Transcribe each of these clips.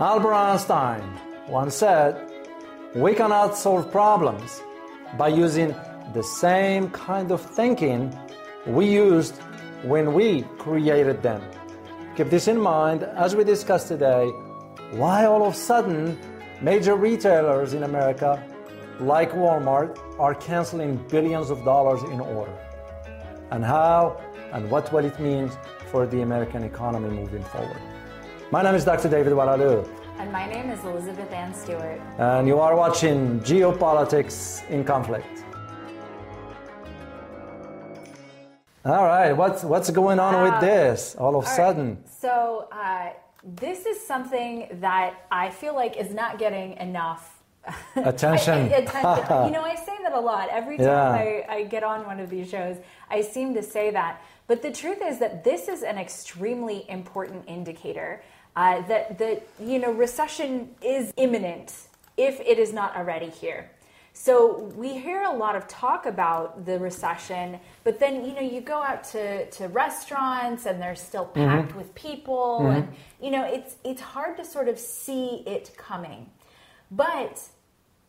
Albert Einstein once said, We cannot solve problems by using the same kind of thinking we used when we created them. Keep this in mind as we discuss today why all of a sudden major retailers in America, like Walmart, are canceling billions of dollars in order, and how and what will it mean for the American economy moving forward. My name is Dr. David Oualaalou. And my name is Elizabeth Ann Stewart. And you are watching Geopolitics in Conflict. All right, what's, what's going on with this all of a sudden? Right. So, uh, this is something that I feel like is not getting enough attention. attention. you know, I say that a lot. Every time yeah. I, I get on one of these shows, I seem to say that. But the truth is that this is an extremely important indicator uh, that that you know recession is imminent if it is not already here. So we hear a lot of talk about the recession, but then you know you go out to, to restaurants and they're still mm-hmm. packed mm-hmm. with people, mm-hmm. and you know it's it's hard to sort of see it coming. But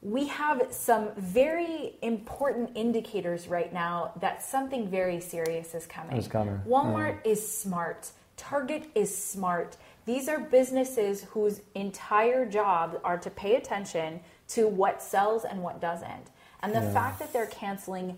we have some very important indicators right now that something very serious is coming. It's coming. Walmart yeah. is smart. Target is smart. These are businesses whose entire job are to pay attention to what sells and what doesn't. And the yeah. fact that they're canceling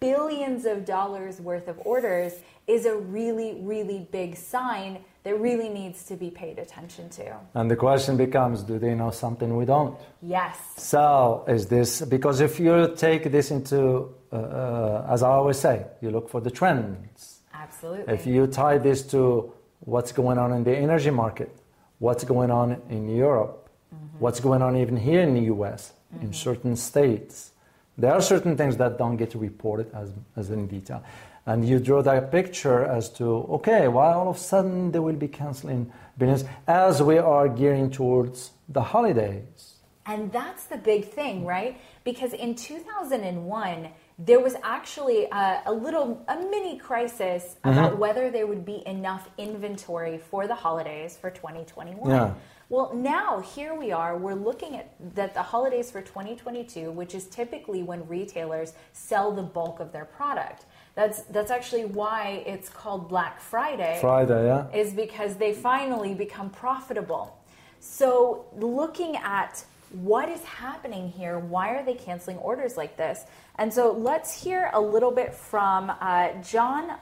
billions of dollars worth of orders is a really, really big sign that really needs to be paid attention to. And the question becomes do they know something we don't? Yes. So, is this because if you take this into, uh, uh, as I always say, you look for the trends. Absolutely. If you tie this to what's going on in the energy market, what's going on in Europe, mm-hmm. what's going on even here in the US, mm-hmm. in certain states. There are certain things that don't get reported as, as in detail. And you draw that picture as to, okay, why all of a sudden they will be canceling billions as we are gearing towards the holidays. And that's the big thing, right? Because in 2001, there was actually a, a, little a mini crisis about mm-hmm. whether there would be enough inventory for the holidays for 2021 yeah. well now here we are we're looking at that the holidays for 2022 which is typically when retailers sell the bulk of their product. That's that's actually why it's called black friday. Friday yeah. Is because they finally become profitable. So looking at what is happening here why are they canceling orders like this and so let's hear a little bit from uh, John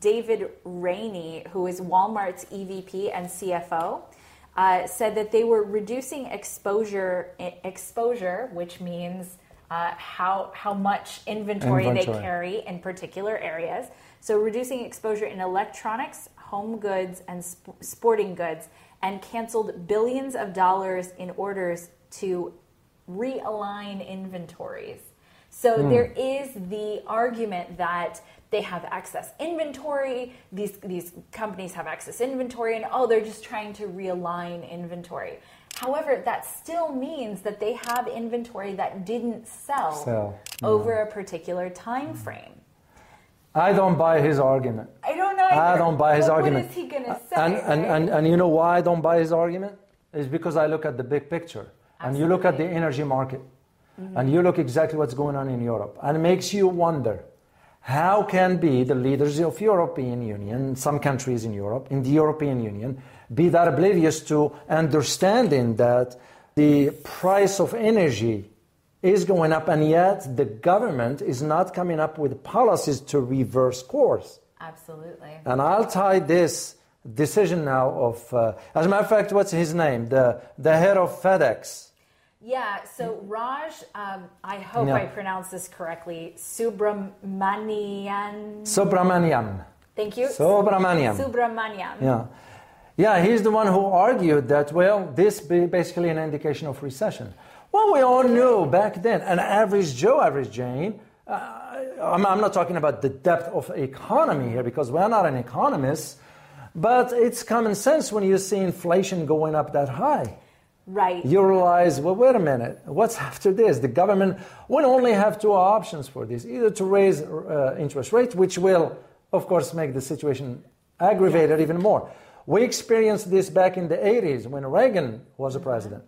David Rainey, who is Walmart's EVP and CFO. Uh, said that they were reducing exposure, exposure, which means uh, how how much inventory, inventory, they carry in particular areas. So reducing exposure in electronics, home goods, and sp- sporting goods, and canceled billions of dollars in orders to realign inventories. So mm. there is the argument that they have excess inventory, these, these companies have excess inventory, and oh, they're just trying to realign inventory. However, that still means that they have inventory that didn't sell, sell. over a particular time frame. I don't buy his argument. I don't know. Either. I don't buy his but argument. What is he going to say? And, and, right? and, and you know why I don't buy his argument? Is because I look at the big picture. Absolutely. And you look at the energy market. Mm-hmm. And you look exactly what's going on in Europe. And it makes you wonder how can be the leaders of European Union, some countries in Europe, in the European Union, be that oblivious to understanding that the price of energy is going up and yet the government is not coming up with policies to reverse course. Absolutely. And I'll tie this decision now of, uh, as a matter of fact, what's his name? The, the head of FedEx yeah, so Raj, um, I hope. I pronounced this correctly, Subramaniam. Subramaniam. Thank you. Subramaniam. Subramaniam. Yeah. Yeah, he's the one who argued that, well, this be basically an indication of recession. Well, we all knew back then, an average Joe, average Jane, uh, I'm, I'm not talking about the depth of economy here because we're not an economist, but it's common sense when you see inflation going up that high. Right. You realize, well, wait a minute, what's after this? The government will only have two options for this either to raise uh, interest rates, which will, of course, make the situation aggravated even more, We experienced this back in the 80s when Reagan was a president.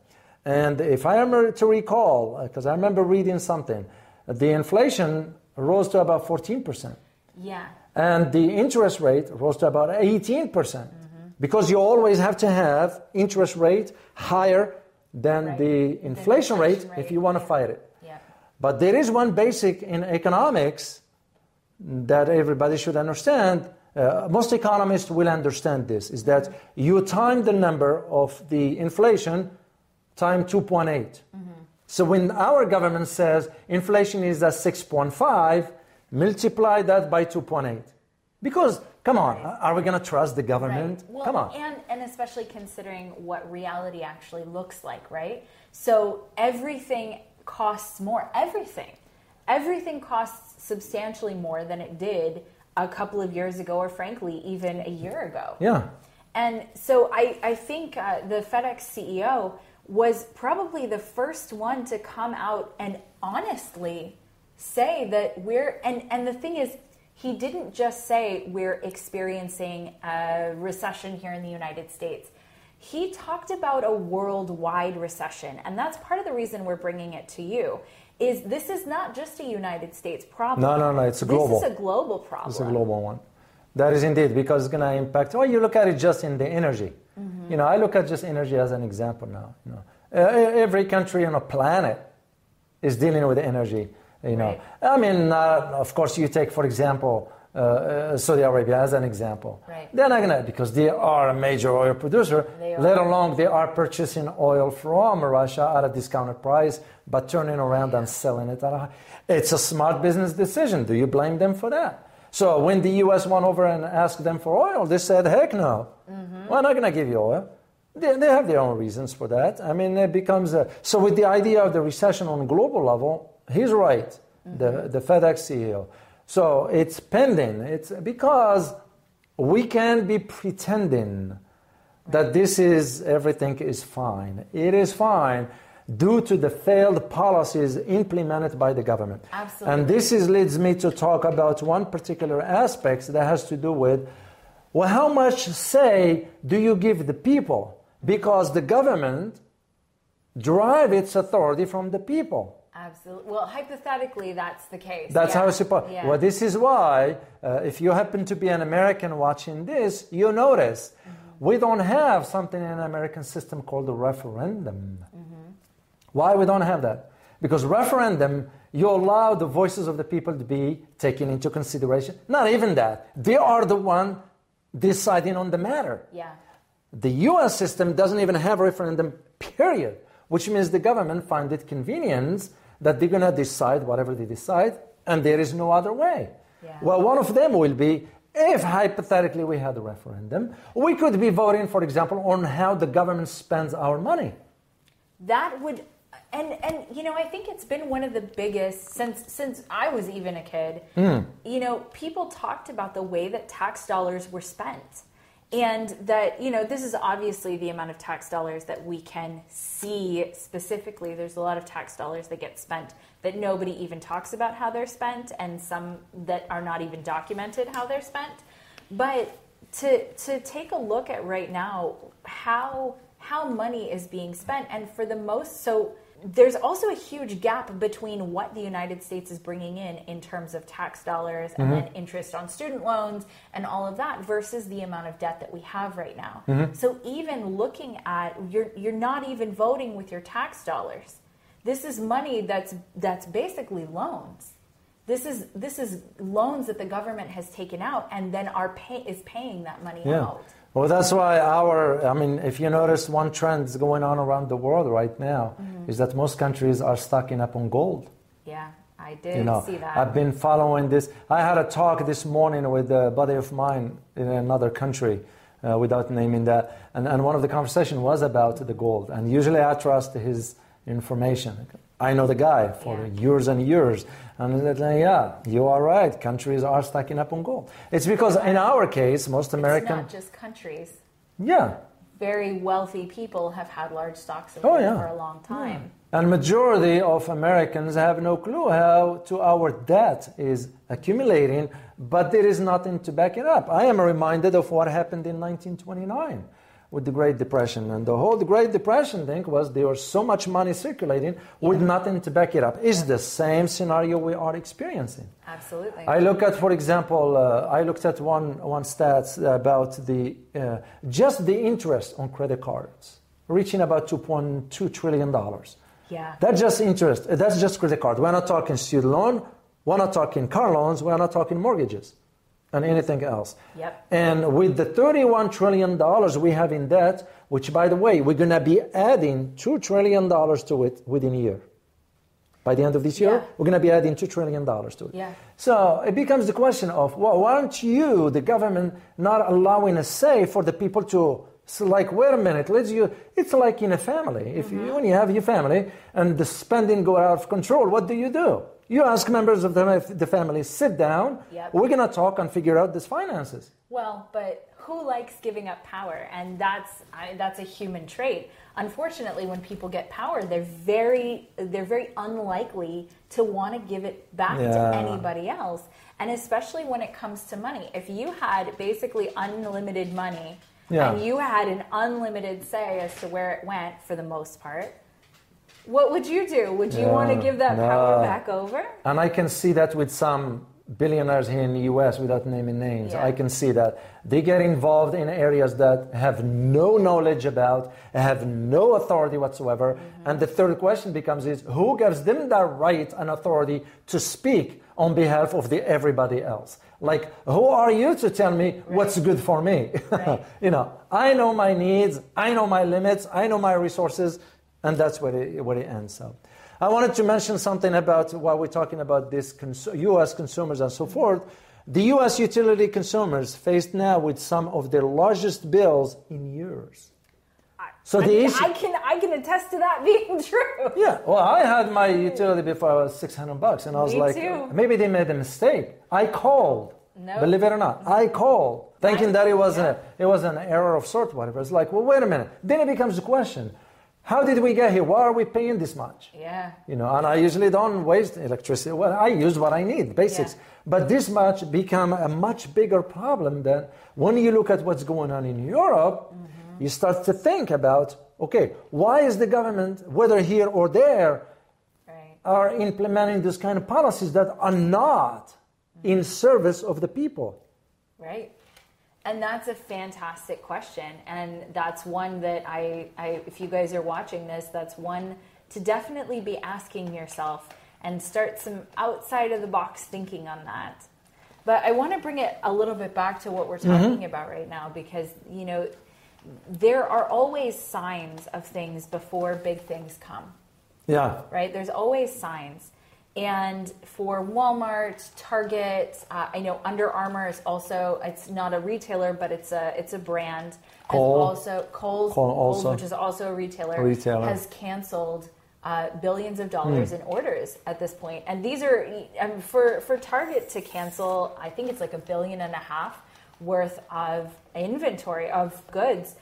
And if I remember to recall, because I remember reading something, the inflation rose to about 14%. Yeah. And the interest rate rose to about 18%. percent Because you always have to have interest rate higher than Right. the inflation, inflation rate, rate, if you want to fight it. Yeah. But there is one basic in economics that everybody should understand. Uh, most economists will understand this is that you time the number of the inflation time 2.8. So when our government says inflation is at 6.5, multiply that by 2.8. Because, come on, are we going to trust the government? Right. Well, come on. And, and especially considering what reality actually looks like, right? So everything costs more. Everything. Everything costs substantially more than it did a couple of years ago, or frankly, even a year ago. yeah. And so I, I think uh, the FedEx CEO was probably the first one to come out and honestly say that we're, and, and the thing is, he didn't just say we're experiencing a recession here in the United States. He talked about a worldwide recession, and that's part of the reason we're bringing it to you. Is this is not just a United States problem? No, no, no, it's a global. This is a global problem. It's a global one. That is indeed because it's going to impact. Well, you look at it just in the energy. Mm-hmm. You know, I look at just energy as an example now. You know, every country on a planet is dealing with energy. You know, Right. I mean, uh, of course, you take for example uh, uh, Saudi Arabia as an example. Right. They're not going to because they are a major oil producer. Let alone they are purchasing oil from Russia at a discounted price, but turning around and selling it at a high. It's a smart business decision. Do you blame them for that? So when the U.S. went over and asked them for oil, they said, "Heck no, we're not going to give you oil." They, they have their own reasons for that. I mean, it becomes a, so with the idea of the recession on a global level. He's mm-hmm. right, the mm-hmm. the FedEx CEO. So it's pending. It's because we can't be pretending that this is everything is fine. It is fine due to the failed policies implemented by the government. Absolutely. And this is, leads me to talk about one particular aspect that has to do with well, how much say do you give the people? Because the government derive its authority from the people. Absolutely. Well, hypothetically, that's the case. That's yeah. how it's supposed. Yeah. Well, this is why, uh, if you happen to be an American watching this, you notice Mm-hmm. we don't have something in an American system called a referendum. Mm-hmm. Why we don't have that? Because referendum, you allow the voices of the people to be taken into consideration. Not even that. They are the one deciding on the matter. yeah. The US system doesn't even have a referendum, period, which means the government find it convenience that they're going to decide whatever they decide, and there is no other way. Yeah. Well, one of them will be if hypothetically we had a referendum, we could be voting, for example, on how the government spends our money. That would and and you know, I think it's been one of the biggest since since I was even a kid. Hmm. You know, people talked about the way that tax dollars were spent. And that, you know, this is obviously the amount of tax dollars that we can see specifically. There's a lot of tax dollars that get spent that nobody even talks about how they're spent, and some that are not even documented how they're spent. But to to take a look at right now how how money is being spent, and for the most, so there's also a huge gap between what the United States is bringing in in terms of tax dollars and then mm-hmm. interest on student loans and all of that versus the amount of debt that we have right now. Mm-hmm. So even looking at you're you're not even voting with your tax dollars. This is money that's that's basically loans. This is this is loans that the government has taken out and then are pay, is paying that money Yeah. out. Well, that's why our, I mean, if you notice one trend is going on around the world right now is that most countries are stocking up on gold. Yeah, I did You know, see that. I've been following this. I had a talk this morning with a buddy of mine in another country, uh, without naming that, and, and one of the conversation was about the gold. And usually I trust his information. I know the guy for Yeah. years and years, and they're yeah, you are right. Countries are stacking up on gold. It's because in our case, most it's not just countries. yeah, very wealthy people have had large stocks of Oh, gold yeah. for a long time. And majority of Americans have no clue how to our debt is accumulating, but there is nothing to back it up. I am reminded of what happened in 1929 with the Great Depression. And the whole the Great Depression thing was there was so much money circulating with nothing to back it up. It's the same scenario we are experiencing. Absolutely. I look at, for example, uh, I looked at one one stats about the uh, just the interest on credit cards reaching about 2.2 trillion dollars. yeah. That's just interest. That's just credit card. We're not talking student loan. We're not talking car loans. We're not talking mortgages and anything else. Yep. And with the 31 trillion dollars we have in debt, which by the way, we're going to be adding 2 trillion dollars to it within a year. By the end of this year, Yeah. we're going to be adding 2 trillion dollars to it. Yeah. So it becomes the question of, well, why aren't you, the government, not allowing a say for the people to, like, wait a minute, let's you, it's like in a family. If Mm-hmm. you, you have your family and the spending go out of control, what do you do? You ask members of the, the family, sit down, Yep. we're going to talk and figure out these finances. Well, but who likes giving up power? And that's I, that's a human trait. Unfortunately, when people get power, they're very they're very unlikely to want to give it back to anybody else. And especially when it comes to money, if you had basically unlimited money Yeah. and you had an unlimited say as to where it went for the most part, what would you do? Would you want to give that power back over? And I can see that with some billionaires here in the US without naming names. Yeah. I can see that they get involved in areas that have no knowledge about, have no authority whatsoever. Mm-hmm. And the third question becomes is who gives them the right and authority to speak on behalf of the everybody else? Like who are you to tell me what's good for me? Right. you know, I know my needs, I know my limits, I know my resources, and that's where it, where it ends up. I wanted to mention something about while we're talking about this cons- U.S. consumers and so forth. The U.S. utility consumers faced now with some of their largest bills in years. So I, the mean, issue, I can I can attest to that being true. yeah. Well, I had my utility before I was six hundred bucks, and I was Me like, too. maybe they made a mistake. I called. No. Believe it or not, I called, thinking I- that it was yeah. a it was an error of sort, whatever. It's like, well, wait a minute. Then it becomes a question: How did we get here? Why are we paying this much? Yeah. You know, and I usually don't waste electricity. Well, I use what I need, basics. Yeah. But this much become a much bigger problem than when you look at what's going on in Europe. Mm-hmm. You start to think about, okay, why is the government, whether here or there, Right. are implementing this kind of policies that are not in service of the people? Right. And that's a fantastic question. And that's one that I, I, if you guys are watching this, that's one to definitely be asking yourself and start some outside of the box thinking on that. But I want to bring it a little bit back to what we're mm-hmm. talking about right now because, you know, there are always signs of things before big things come Yeah. right? There's always signs. And for Walmart, Target, uh, I know Under Armour is also it's not a retailer, but it's a it's a brand. Kohl. also Kohl's, Kohl Kohl's, which is also a retailer, Retailer. has canceled uh, billions of dollars in orders at this point. And these are um, for for Target to cancel. I think it's like a billion and a half worth of inventory of goods.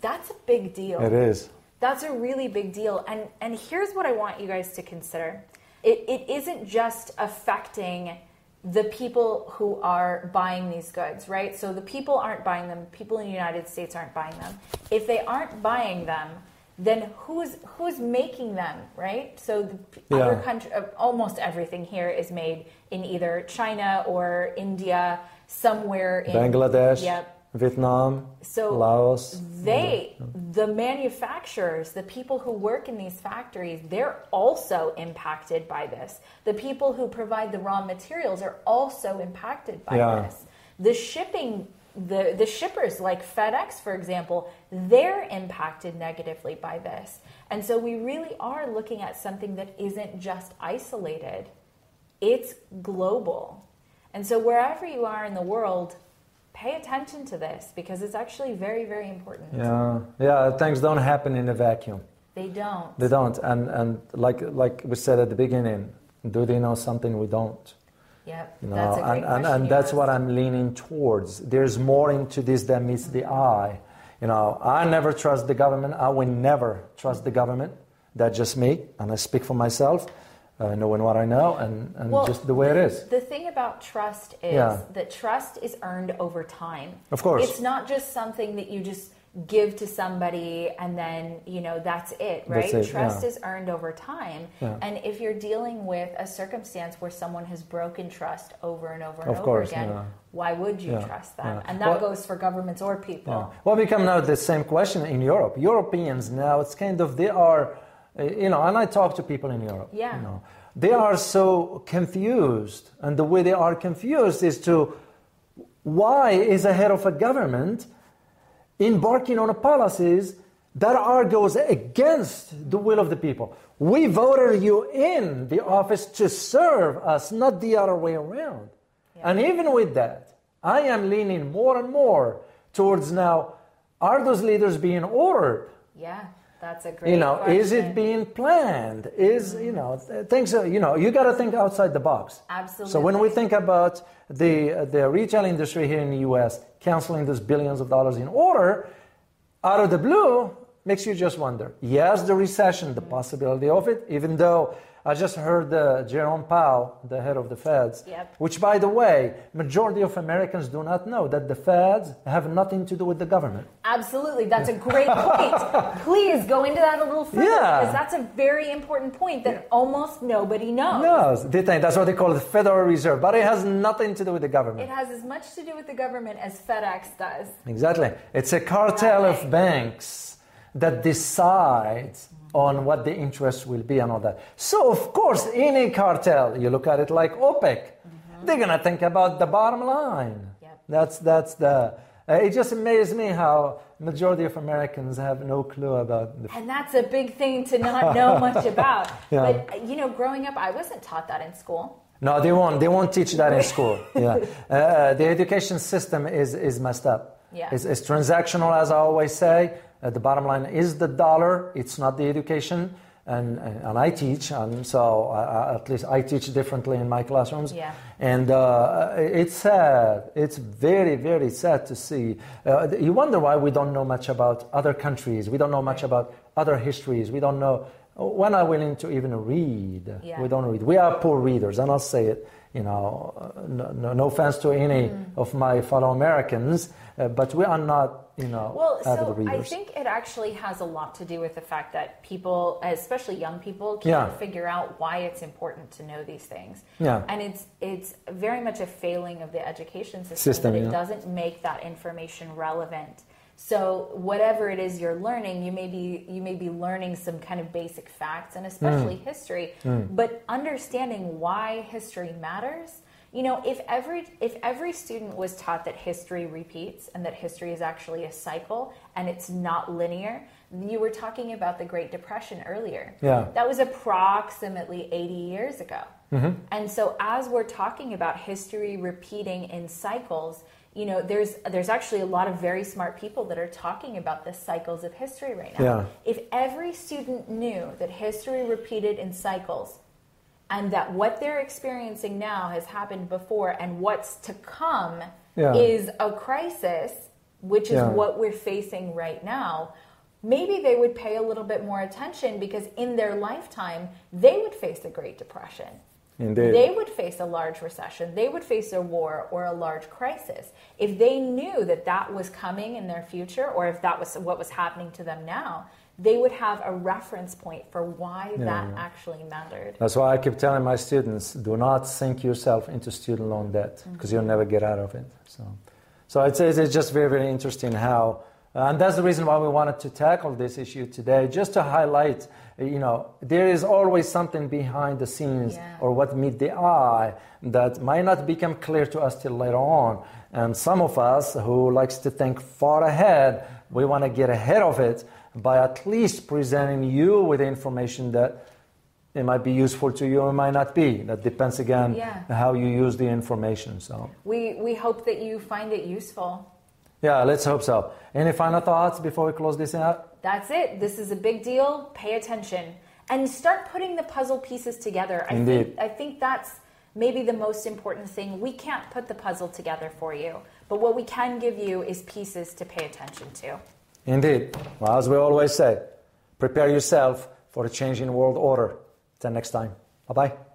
That's a big deal. It is. That's a really big deal. And and here's what I want you guys to consider. It it isn't just affecting the people who are buying these goods, right? So the people aren't buying them, people in the United States aren't buying them. If they aren't buying them, then who's who's making them, right? So the Yeah. other country uh, almost everything here is made in either China or India, somewhere in Bangladesh, Yep. Vietnam, So Laos. they, the manufacturers, the people who work in these factories, they're also impacted by this. The people who provide the raw materials are also impacted by Yeah. this. The shipping, the, the shippers like FedEx, for example, they're impacted negatively by this. And so we really are looking at something that isn't just isolated, it's global. And so wherever you are in the world, pay attention to this because it's actually very, very important. Yeah, yeah. Things don't happen in a vacuum. They don't. They don't, and and like like we said at the beginning, do they know something we don't? Yep. You know, that's a great and, and, and that's what. I'm leaning towards. There's more into this than meets the eye. You know, I never trust the government. I will never trust the government. That's just me, and I speak for myself, uh, knowing what I know, and, and Well, just the way it is. The thing about trust is Yeah. that trust is earned over time. Of course. It's not just something that you just give to somebody and then, you know, that's it, right? That's it, trust yeah. is earned over time. Yeah. And if you're dealing with a circumstance where someone has broken trust over and over and Of over course, again, yeah. why would you trust them? And that Well- goes for governments or people. Well, we come now to the same question in Europe. Europeans now, it's kind of, they are, Uh, you know, and I talk to people in Europe. Yeah. You know, they are so confused. And the way they are confused is to why is a head of a government embarking on policies that are goes against the will of the people. We voted you in the office to serve us, not the other way around. And even with that, I am leaning more and more towards now are those leaders being ordered? Yeah, that's a great You know, is it being planned? Is, mm-hmm. you know, things, you know, you got to think outside the box. Absolutely. So when we think about the, the retail industry here in the US canceling those billions of dollars in order, out of the blue, makes you just wonder. Yes, the recession, the possibility of it, even though I just heard uh, Jerome Powell, the head of the Feds, Yep. which, by the way, majority of Americans do not know that the Feds have nothing to do with the government. Absolutely, that's a great point. Please go into that a little further Yeah. because that's a very important point that almost nobody knows. No, they think that's what they call the Federal Reserve, but it has nothing to do with the government. It has as much to do with the government as FedEx does. Exactly. It's a cartel of banks that decides on what the interest will be and all that. So, of course, any cartel, you look at it like OPEC, they're going to think about the bottom line. Yep. That's, that's the. Uh, it just amazes me how majority of Americans have no clue about the. And that's a big thing to not know much about. Yeah. But, you know, growing up, I wasn't taught that in school. No, they won't. They won't teach that in school. Yeah, uh, the education system is is messed up. Yeah. It's, it's transactional, as I always say. Uh, the bottom line is the dollar. It's not the education. And and, and I teach, and so I, I, at least I teach differently in my classrooms. Yeah. And uh, it's sad. It's very, very sad to see. Uh, you wonder why we don't know much about other countries. We don't know much about other histories. We don't know. We're not willing to even read. Yeah. We don't read. We are poor readers, and I'll say it. You know, no, no, no offense to any Mm. of my fellow Americans, uh, but we are not, you know, Well, so. I think it actually has a lot to do with the fact that people, especially young people, can't Yeah. figure out why it's important to know these things. Yeah. And it's it's very much a failing of the education system, System, that it yeah. doesn't make that information relevant. So whatever it is you're learning, you may be you may be learning some kind of basic facts and especially Mm. history, but understanding why history matters. You know, if every if every student was taught that history repeats and that history is actually a cycle and it's not linear, you were talking about the Great Depression earlier. Yeah. That was approximately 80 years ago. And so as we're talking about history repeating in cycles, you know, there's there's actually a lot of very smart people that are talking about the cycles of history right now. Yeah. If every student knew that history repeated in cycles and that what they're experiencing now has happened before and what's to come Yeah. is a crisis, which is Yeah. what we're facing right now, maybe they would pay a little bit more attention because in their lifetime, they would face the Great Depression. Indeed. They would face a large recession. They would face a war or a large crisis. If they knew that that was coming in their future, or if that was what was happening to them now, they would have a reference point for why that yeah. actually mattered. That's why I keep telling my students: do not sink yourself into student loan debt Mm-hmm. because you'll never get out of it. So, so it's it's just very very interesting how, and that's the reason why we wanted to tackle this issue today, just to highlight. You know, there is always something behind the scenes Yeah. or what meet the eye that might not become clear to us till later on. And some of us who likes to think far ahead, we want to get ahead of it by at least presenting you with information that it might be useful to you, or it might not be. That depends again Yeah. how you use the information. So, We, we hope that you find it useful. yeah, let's hope so. Any final thoughts before we close this out? That's it. This is a big deal. Pay attention and start putting the puzzle pieces together. I think I think that's maybe the most important thing. We can't put the puzzle together for you, but what we can give you is pieces to pay attention to. Indeed. Well, as we always say, prepare yourself for a changing world order. Till next time. Bye bye.